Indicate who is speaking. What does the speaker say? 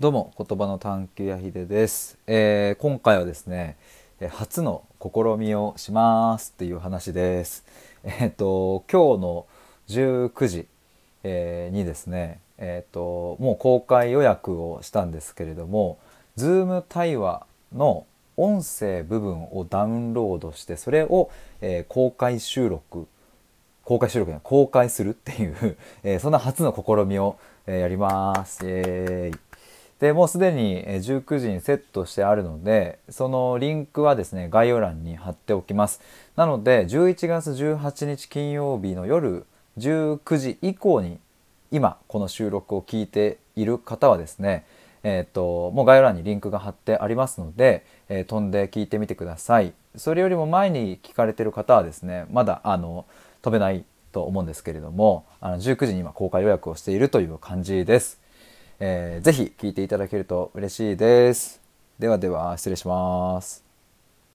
Speaker 1: どうも言葉の探求やひでです、えー今回はですねえ初の試みをしますっていう話です。えっ、と今日の19時、えーにですねえっ、ともう公開予約をしたんですけれども Zoom 対話の音声部分をダウンロードしてそれを、えー公開収録公開収録じゃない公開するっていう、えーそんな初の試みを、えーやります。イエーイ。でもうすでに19時にセットしてあるのでそのリンクはですね概要欄に貼っておきます。なので11月18日金曜日の夜19時以降に今この収録を聞いている方はですねえー、ともう概要欄にリンクが貼ってありますので、えー飛んで聞いてみてください。それよりも前に聞かれてる方はですねまだあの飛べないと思うんですけれどもあの19時に今公開予約をしているという感じです、えーぜひ聞いていただけると嬉しいです。ではでは失礼します。